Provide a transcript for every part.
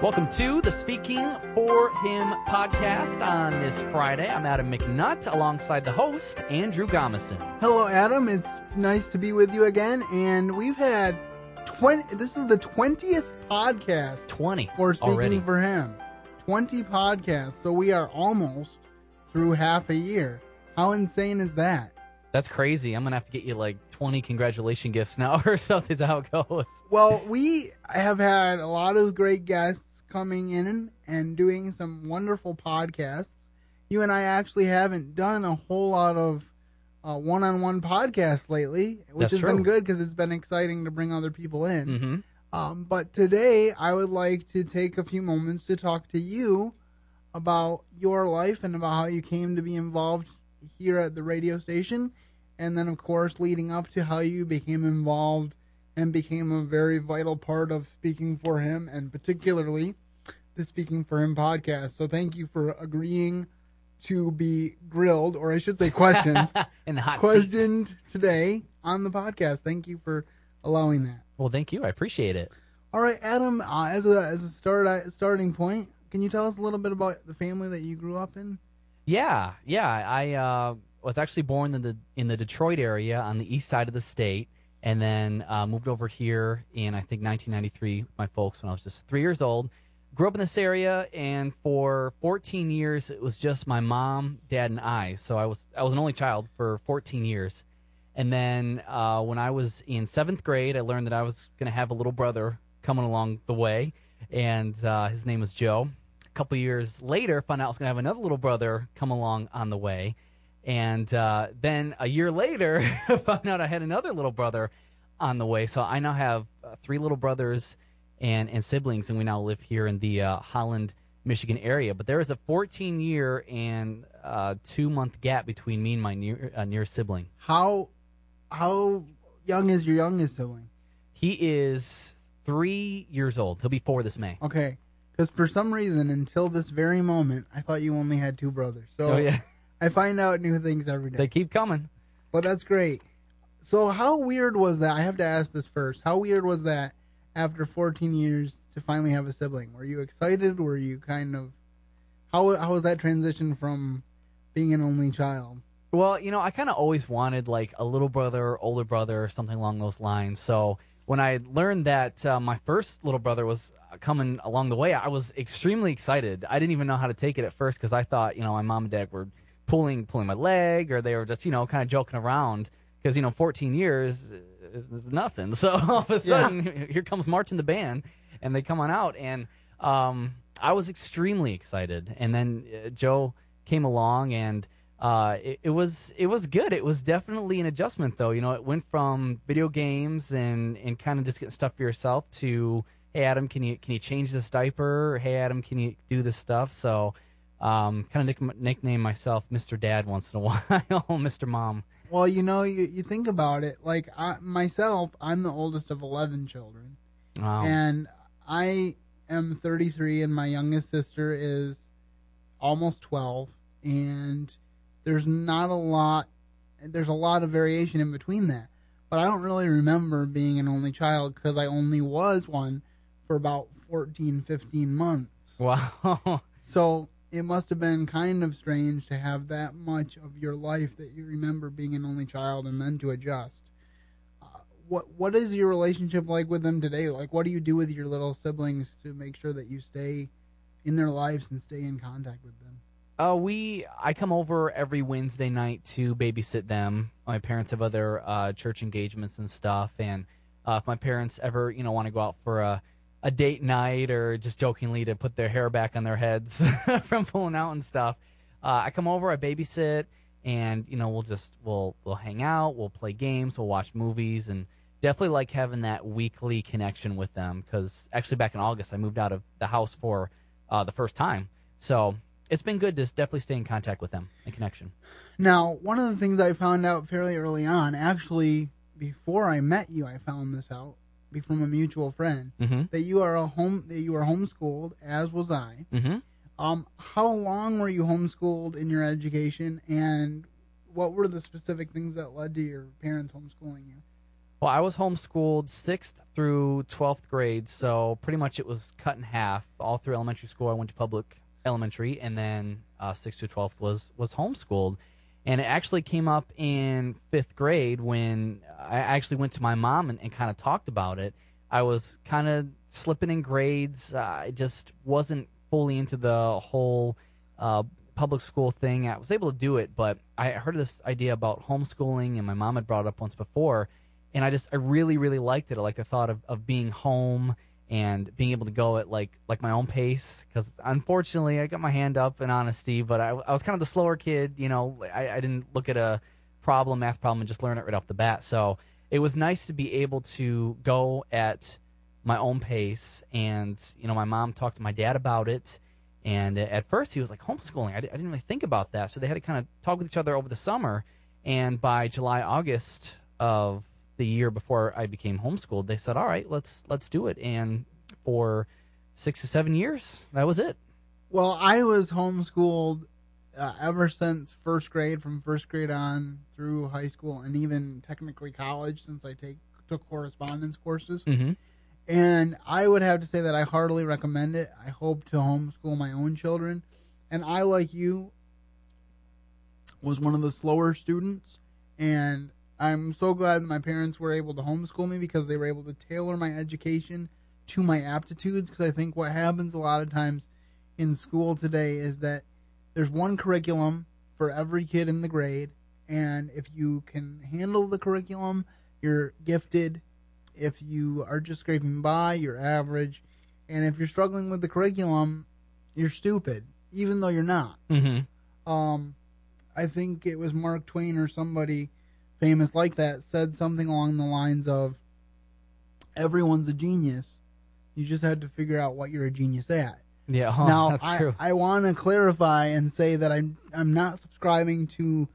Welcome to the Speaking for Him podcast on this Friday. I'm Adam McNutt alongside the host, Andrew Gomison. Hello, Adam. It's nice to be with you again. And we've had 20, this is the 20th podcast 20 for Speaking already. for Him. 20 podcasts. So we are almost through half a year. How insane is that? That's crazy. I'm going to have to get you like 20 congratulation gifts now or something. Is how it goes. Well, we have had a lot of great guests coming in and doing some wonderful podcasts. You and I actually haven't done a whole lot of uh, one-on-one podcasts lately, which That's has true. been good because it's been exciting to bring other people in. hmm Um, but today, I would like to take a few moments to talk to you about your life and about how you came to be involved here at the radio station. And then, of course, leading up to how you became involved and became a very vital part of Speaking for Him and particularly the Speaking for Him podcast. So, thank you for agreeing to be grilled, or I should say, questioned, In the hot seat. questioned today on the podcast. Thank you for allowing that. Well, thank you. I appreciate it. All right, Adam. Uh, as a as a start uh, starting point, can you tell us a little bit about the family that you grew up in? Yeah, yeah. I uh, was actually born in the in the Detroit area on the east side of the state, and then uh, moved over here in I think 1993 with my folks when I was just three years old. Grew up in this area, and for 14 years it was just my mom, dad, and I. So I was I was an only child for 14 years, and then uh, when I was in seventh grade, I learned that I was going to have a little brother coming along the way, and uh, his name was Joe a couple years later, found out I was going to have another little brother come along on the way. And uh, then a year later, found out I had another little brother on the way. So I now have uh, three little brothers and, and siblings, and we now live here in the uh, Holland, Michigan area. But there is a 14 year and uh, two month gap between me and my near, uh, nearest sibling. How how young is your youngest sibling? He is three years old. He'll be four this May. Okay, because for some reason, until this very moment, I thought you only had two brothers. So Oh, yeah. I find out new things every day. They keep coming. but that's great. So how weird was that? I have to ask this first. How weird was that after 14 years to finally have a sibling? Were you excited? Were you kind of how how was that transition from being an only child? Well, you know, I kind of always wanted like a little brother, older brother, or something along those lines. So when I learned that uh, my first little brother was coming along the way, I was extremely excited. I didn't even know how to take it at first because I thought, you know, my mom and dad were pulling pulling my leg, or they were just, you know, kind of joking around because you know, 14 years is nothing. So all of a sudden, here comes March and the band, and they come on out, and um, I was extremely excited. And then uh, Joe came along, and uh, it, it was it was good. It was definitely an adjustment, though. You know, it went from video games and and kind of just getting stuff for yourself to hey Adam, can you can you change this diaper? Hey Adam, can you do this stuff? So. Um, kind of nick, nickname myself Mr. Dad once in a while, Mr. Mom. Well, you know, you, you think about it. Like I, myself, I'm the oldest of 11 children, Wow. and I am 33, and my youngest sister is almost 12, and there's not a lot. There's a lot of variation in between that, but I don't really remember being an only child because I only was one for about 14, 15 months. wow. So it must have been kind of strange to have that much of your life that you remember being an only child and then to adjust. Uh, what what is your relationship like with them today? Like, what do you do with your little siblings to make sure that you stay in their lives and stay in contact with them? Uh, we I come over every Wednesday night to babysit them. My parents have other uh, church engagements and stuff, and uh, if my parents ever you know want to go out for a a date night or just jokingly to put their hair back on their heads from pulling out and stuff, uh, I come over, I babysit, and you know we'll just we'll we'll hang out, we'll play games, we'll watch movies, and definitely like having that weekly connection with them. Because actually, back in August, I moved out of the house for uh, the first time, so it's been good to definitely stay in contact with them and connection. Now, one of the things I found out fairly early on, actually before I met you, I found this out from a mutual friend Mm-hmm. that you are a home that you are homeschooled, as was I. Mm-hmm. Um, how long were you homeschooled in your education, and what were the specific things that led to your parents homeschooling you? Well, I was homeschooled sixth through twelfth grade, so pretty much it was cut in half. All through elementary school, I went to public elementary, and then uh, sixth to twelfth was was homeschooled. And it actually came up in fifth grade when I actually went to my mom and, and kind of talked about it. I was kind of slipping in grades. Uh, I just wasn't fully into the whole uh, public school thing. I was able to do it, but I heard this idea about homeschooling, and my mom had brought it up once before and I just I really really liked it. I like the thought of, of being home and being able to go at like like my own pace because unfortunately I got my hand up in honesty, but I, I was kind of the slower kid. You know, I, I didn't look at a problem, math problem, and just learn it right off the bat. So it was nice to be able to go at my own pace. And you know, my mom talked to my dad about it. And at first, he was like homeschooling. I, I didn't really think about that, so they had to kind of talk with each other over the summer. And by July, August of the year before I became homeschooled, they said, "All right, let's let's do it." And for six to seven years, that was it. Well, I was homeschooled uh, ever since first grade, from first grade on through high school, and even technically college, since I take took correspondence courses. Mm-hmm. And I would have to say that I heartily recommend it. I hope to homeschool my own children, and I, like you, was one of the slower students, and I'm so glad my parents were able to homeschool me because they were able to tailor my education to my aptitudes. Because I think what happens a lot of times in school today is that there's one curriculum for every kid in the grade, and if you can handle the curriculum, you're gifted. If you are just scraping by, you're average. And if you're struggling with the curriculum, you're stupid, even though you're not. Mm-hmm. Um, I think it was Mark Twain or somebody famous like that said something along the lines of everyone's a genius. You just had to figure out what you're a genius at. Yeah, huh, now i. I want to clarify and say that i'm i'm not subscribing to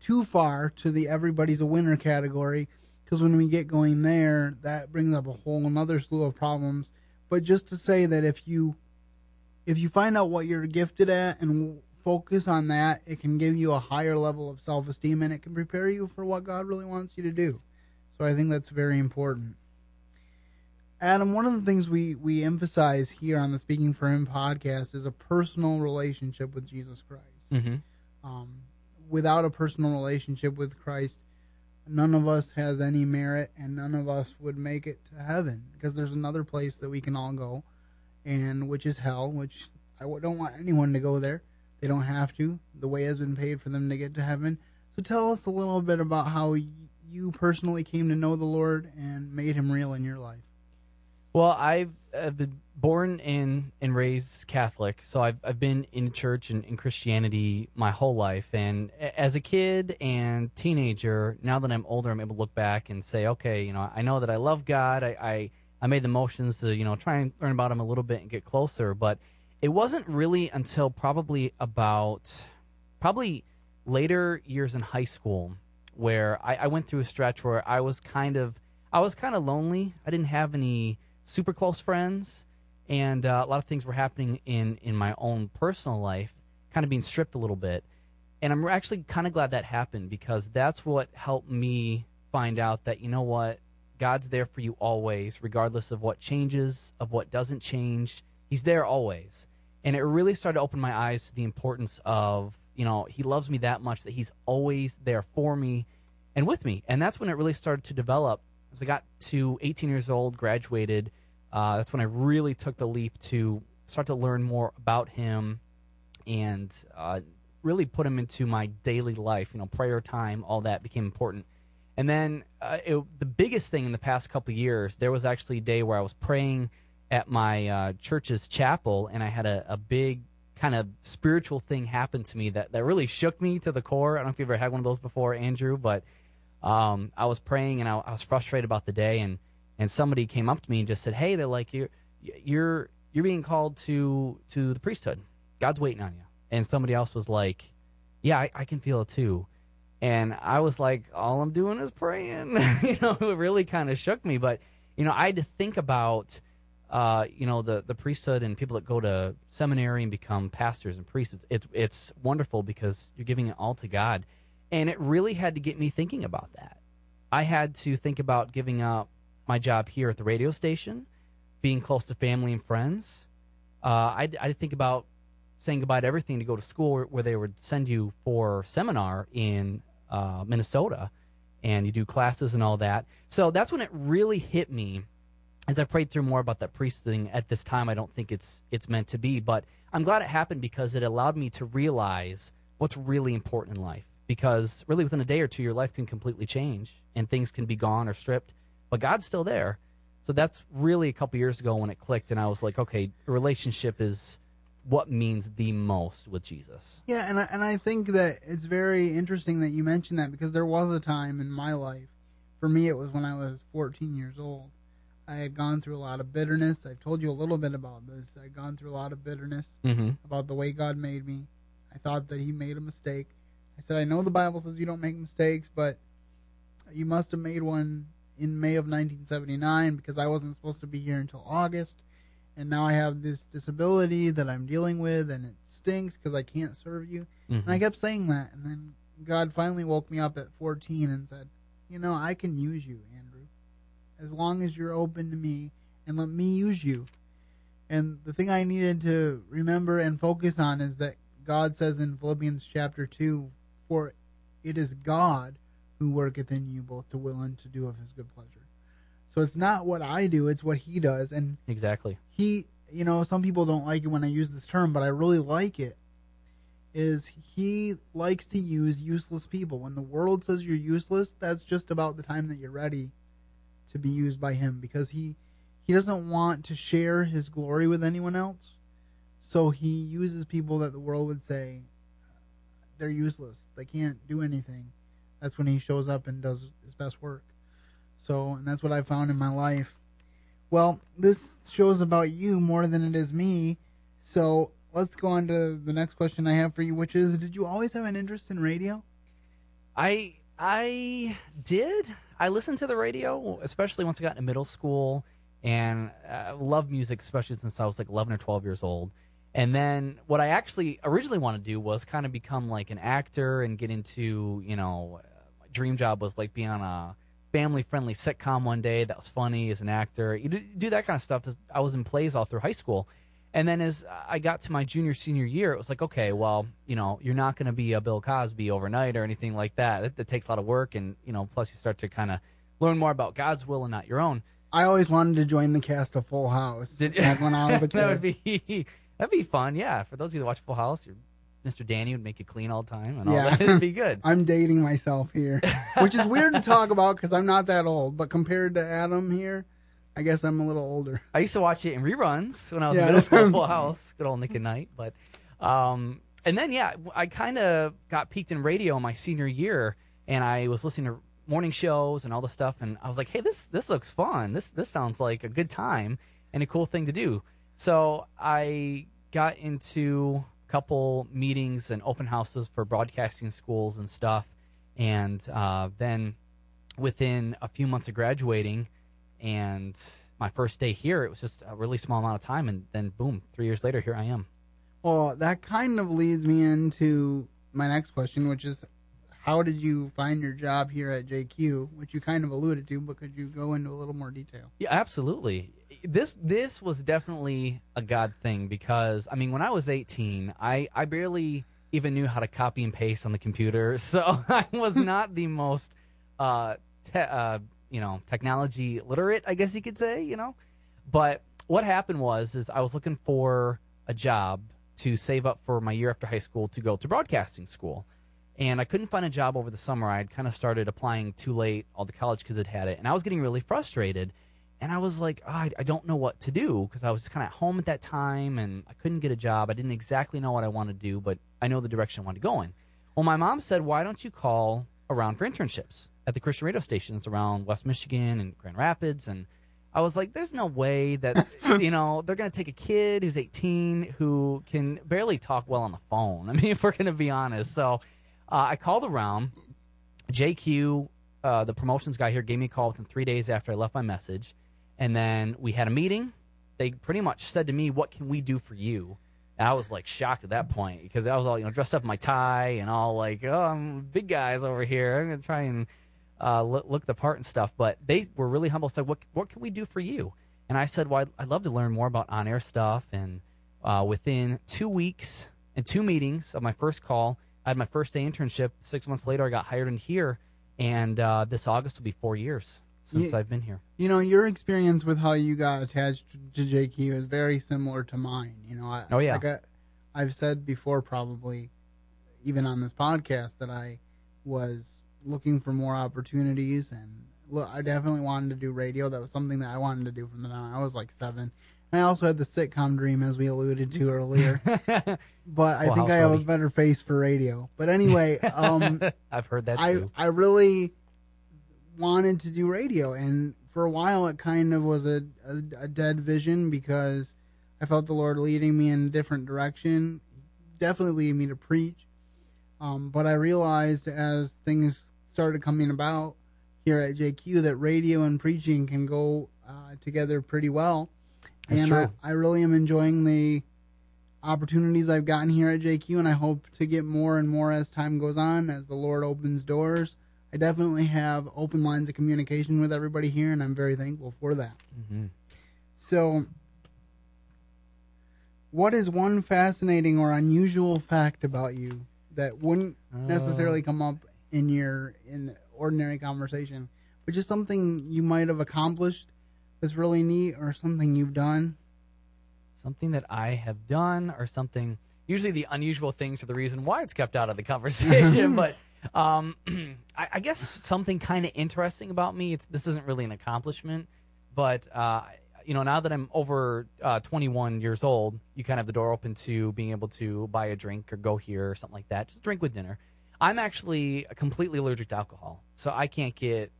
too far to the everybody's a winner category because when we get going there that brings up a whole another slew of problems. But just to say that if you if you find out what you're gifted at and focus on that, it can give you a higher level of self esteem and it can prepare you for what God really wants you to do. So I think that's very important. Adam, one of the things we, we emphasize here on the Speaking for Him podcast is a personal relationship with Jesus Christ. mm-hmm. Um, without a personal relationship with Christ, none of us has any merit and none of us would make it to heaven because there's another place that we can all go, and which is hell, which I don't want anyone to go there. They don't have to. The way has been paid for them to get to heaven. So tell us a little bit about how you personally came to know the Lord and made him real in your life. Well, I've, I've been born in and raised Catholic, so I've I've been in church and in Christianity my whole life. And as a kid and teenager, now that I'm older, I'm able to look back and say, okay, you know, I know that I love God. I I, I made the motions to you know try and learn about Him a little bit and get closer, but it wasn't really until probably about probably later years in high school where I, I went through a stretch where I was kind of I was kind of lonely. I didn't have any super close friends, and uh, a lot of things were happening in in my own personal life, kind of being stripped a little bit. And I'm actually kind of glad that happened because that's what helped me find out that you know what God's there for you always, regardless of what changes, of what doesn't change. He's there always. And it really started to open my eyes to the importance of, you know, he loves me that much that he's always there for me and with me. And that's when it really started to develop. As I got to 18 years old, graduated, uh, that's when I really took the leap to start to learn more about him and uh, really put him into my daily life. You know, prayer time, all that became important. And then uh, it, the biggest thing in the past couple years, there was actually a day where I was praying at my uh, church's chapel, and I had a, a big kind of spiritual thing happen to me that, that really shook me to the core. I don't know if you've ever had one of those before, Andrew, but um, I was praying and I, I was frustrated about the day, and, and somebody came up to me and just said, "Hey, they're like you're you're you're being called to to the priesthood. God's waiting on you." And somebody else was like, "Yeah, I, I can feel it too." And I was like, "All I'm doing is praying." you know, it really kind of shook me, but you know, I had to think about uh, you know the the priesthood and people that go to seminary and become pastors and priests. It's, it's it's wonderful because you're giving it all to God, and it really had to get me thinking about that. I had to think about giving up my job here at the radio station, being close to family and friends. Uh, I I think about saying goodbye to everything to go to school where, they would send you for seminar in uh, Minnesota, and you do classes and all that. So that's when it really hit me as I prayed through more about that priest thing at this time, I don't think it's it's meant to be, but I'm glad it happened because it allowed me to realize what's really important in life. Because really, within a day or two, your life can completely change and things can be gone or stripped, but God's still there. So that's really a couple years ago when it clicked, and I was like, okay, relationship is what means the most with Jesus. Yeah, and I, and I think that it's very interesting that you mentioned that because there was a time in my life, for me, it was when I was 14 years old I had gone through a lot of bitterness. I've told you a little bit about this. I'd gone through a lot of bitterness mm-hmm. about the way God made me. I thought that He made a mistake. I said, I know the Bible says you don't make mistakes, but you must have made one in May of 1979 because I wasn't supposed to be here until August. And now I have this disability that I'm dealing with, and it stinks because I can't serve you. Mm-hmm. And I kept saying that. And then God finally woke me up at 14 and said, You know, I can use you, as long as you're open to me and let me use you. And the thing I needed to remember and focus on is that God says in Philippians chapter 2 For it is God who worketh in you both to will and to do of his good pleasure. So it's not what I do, it's what he does. And exactly. He, you know, some people don't like it when I use this term, but I really like it. Is he likes to use useless people. When the world says you're useless, that's just about the time that you're ready to be used by him because he he doesn't want to share his glory with anyone else. So he uses people that the world would say they're useless. They can't do anything. That's when he shows up and does his best work. So, and that's what I found in my life. Well, this show's about you more than it is me. So, let's go on to the next question I have for you, which is Did you always have an interest in radio? I I did. I listened to the radio, especially once I got into middle school, and I uh, loved music, especially since I was like 11 or 12 years old. And then what I actually originally wanted to do was kind of become like an actor and get into, you know, my dream job was like being on a family friendly sitcom one day that was funny as an actor. You do that kind of stuff. I was in plays all through high school. And then as I got to my junior senior year, it was like, okay, well, you know, you're not going to be a Bill Cosby overnight or anything like that. It, it takes a lot of work, and you know, plus you start to kind of learn more about God's will and not your own. I always wanted to join the cast of Full House. Did, when I was a kid, that would be that'd be fun. Yeah, for those of you that watch Full House, Mr. Danny would make you clean all the time, and yeah. all that. It'd be good. I'm dating myself here, which is weird to talk about because I'm not that old. But compared to Adam here, I guess I'm a little older. I used to watch it in reruns when I was yeah. in middle school, Full House, good old Nick at Nite. But, um, and then yeah, I kind of got peaked in radio my senior year, and I was listening to morning shows and all the stuff, and I was like, hey, this this looks fun. This this sounds like a good time and a cool thing to do. So I got into a couple meetings and open houses for broadcasting schools and stuff, and uh, then within a few months of graduating and my first day here, it was just a really small amount of time, and then boom, three years later, here I am. Well, that kind of leads me into my next question, which is, how did you find your job here at JQ? Which you kind of alluded to, but could you go into a little more detail? Yeah, absolutely. This this was definitely a God thing because I mean, when I was 18, I I barely even knew how to copy and paste on the computer, so I was not the most uh, te- uh you know, technology literate, I guess you could say, you know. But what happened was is I was looking for a job to save up for my year after high school to go to broadcasting school. And I couldn't find a job over the summer. I had kind of started applying too late. All the college kids had had it. And I was getting really frustrated. And I was like, oh, I, I don't know what to do because I was kind of at home at that time and I couldn't get a job. I didn't exactly know what I wanted to do, but I know the direction I wanted to go in. Well, my mom said, why don't you call around for internships? At the Christian radio stations around West Michigan and Grand Rapids, and I was like, "There's no way that you know they're going to take a kid who's 18 who can barely talk well on the phone." I mean, if we're going to be honest, so uh, I called around. JQ, uh, the promotions guy here, gave me a call within three days after I left my message, and then we had a meeting. They pretty much said to me, "What can we do for you?" And I was like shocked at that point because I was all you know dressed up in my tie and all like, "Oh, I'm big guys over here. I'm gonna try and." Uh, look, look the part and stuff. But they were really humble. Said, "What what can we do for you?" And I said, "Well, I'd, I'd love to learn more about on air stuff." And uh, within two weeks and two meetings of my first call, I had my first day internship. Six months later, I got hired in here, and uh, this August will be four years since Ye- I've been here. You know, your experience with how you got attached to JQ is very similar to mine. You know, I, Oh, yeah. like I, I've said before, probably even on this podcast, that I was looking for more opportunities, and look, I definitely wanted to do radio. That was something that I wanted to do from the time I was like seven. And I also had the sitcom dream, as we alluded to earlier. but I Full think I have a better face for radio. But anyway, um, I've heard that I too. I really wanted to do radio, and for a while it kind of was a, a, a dead vision because I felt the Lord leading me in a different direction, definitely leading me to preach. Um, but I realized as things started coming about here at JQ that radio and preaching can go uh, together pretty well, That's and true. I, I really am enjoying the opportunities I've gotten here at JQ, and I hope to get more and more as time goes on, as the Lord opens doors. I definitely have open lines of communication with everybody here, and I'm very thankful for that. hmm So, what is one fascinating or unusual fact about you that wouldn't necessarily come up in your in ordinary conversation, but just something you might have accomplished that's really neat, or something you've done? something that I have done or something. Usually, the unusual things are the reason why it's kept out of the conversation. but um, I, I guess something kind of interesting about me. It's this isn't really an accomplishment, but uh, you know, now that I'm over uh, 21 years old, you kind of have the door open to being able to buy a drink or go here or something like that. Just drink with dinner. I'm actually completely allergic to alcohol, so I can't get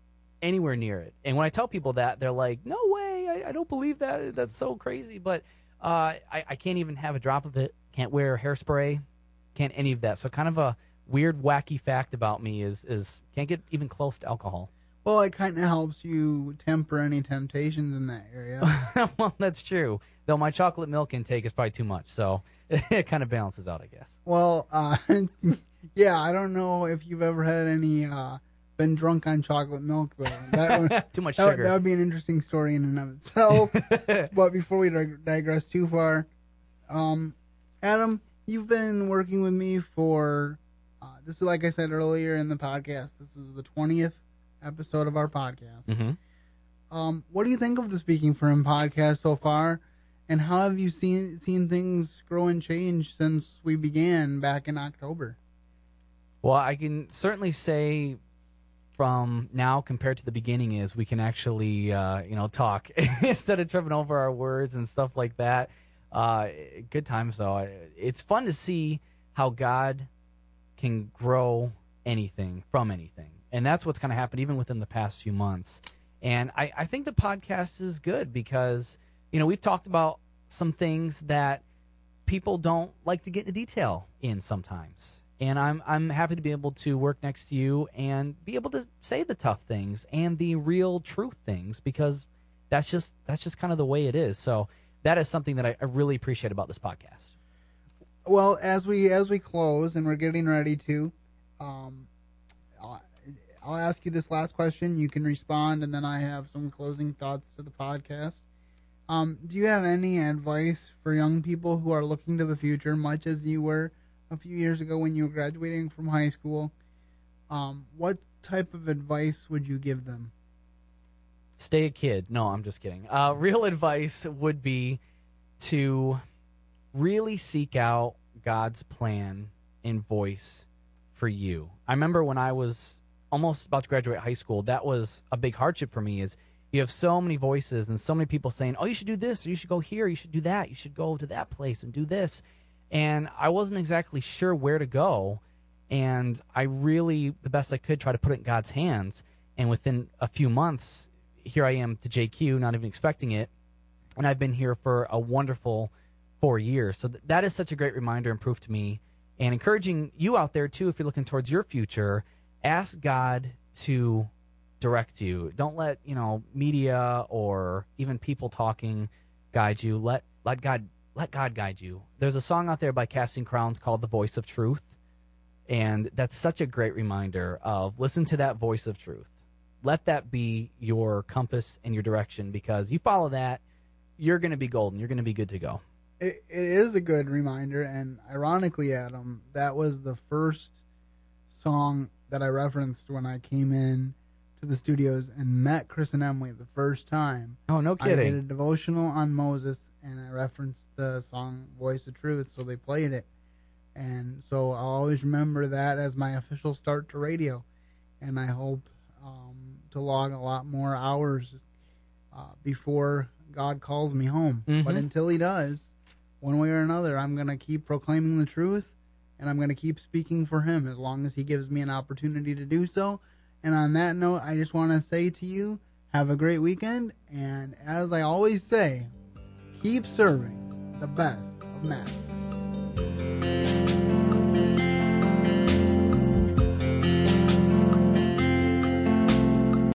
anywhere near it. And when I tell people that, they're like, "No way! I, I don't believe that. That's so crazy." But uh, I, I can't even have a drop of it. Can't wear hairspray. Can't any of that. So kind of a weird, wacky fact about me is is can't get even close to alcohol. Well, it kind of helps you temper any temptations in that area. well, that's true. Though my chocolate milk intake is probably too much, so it kind of balances out, I guess. well, uh, yeah, I don't know if you've ever had any uh, been drunk on chocolate milk though. That would, too much that, sugar. that would be an interesting story in and of itself. but before we digress too far, um, Adam, you've been working with me for uh, this is like I said earlier in the podcast. This is the twentieth episode of our podcast. hmm Um, what do you think of the Speaking for Him podcast so far? And how have you seen seen things grow and change since we began back in October? Well, I can certainly say from now compared to the beginning is we can actually uh, you know talk instead of tripping over our words and stuff like that. Uh, good times though. It's fun to see how God can grow anything from anything, and that's what's kind of happened even within the past few months. And I, I think the podcast is good because you know we've talked about some things that people don't like to get into detail in sometimes. And I'm I'm happy to be able to work next to you and be able to say the tough things and the real truth things because that's just that's just kind of the way it is. So that is something that I, I really appreciate about this podcast. Well, as we as we close and we're getting ready to, um, I'll, ask you this last question. You can respond, and then I have some closing thoughts to the podcast. Um, do you have any advice for young people who are looking to the future, much as you were a few years ago when you were graduating from high school? Um, what type of advice would you give them? Stay a kid. No, I'm just kidding. Uh, real advice would be to really seek out God's plan and voice for you. I remember when I was almost about to graduate high school, that was a big hardship for me is you have so many voices and so many people saying, "Oh, you should do this, or you should go here, you should do that, you should go to that place and do this." And I wasn't exactly sure where to go, and I really the best I could try to put it in God's hands. And within a few months, here I am to JQ, not even expecting it, and I've been here for a wonderful four years. So th- that is such a great reminder and proof to me, and encouraging you out there too. If you're looking towards your future, ask God to direct you. Don't let you know media or even people talking guide you. Let let God let God guide you. There's a song out there by Casting Crowns called "The Voice of Truth," and that's such a great reminder of listen to that voice of truth. let that be your compass and your direction because you follow that, you're going to be golden. You're going to be good to go. It, it is a good reminder, and ironically, Adam, that was the first song that I referenced when I came in to the studios and met Chris and Emily the first time. Oh, no kidding. I did a devotional on Moses, and I referenced the song "Voice of Truth," so they played it, and so I'll always remember that as my official start to radio, and I hope um, to log a lot more hours uh, before God calls me home. But Mhm. until He does, one way or another, I'm gonna keep proclaiming the truth, and I'm gonna keep speaking for Him as long as He gives me an opportunity to do so. And on that note, I just want to say to you, have a great weekend. And as I always say, keep serving the best of masters.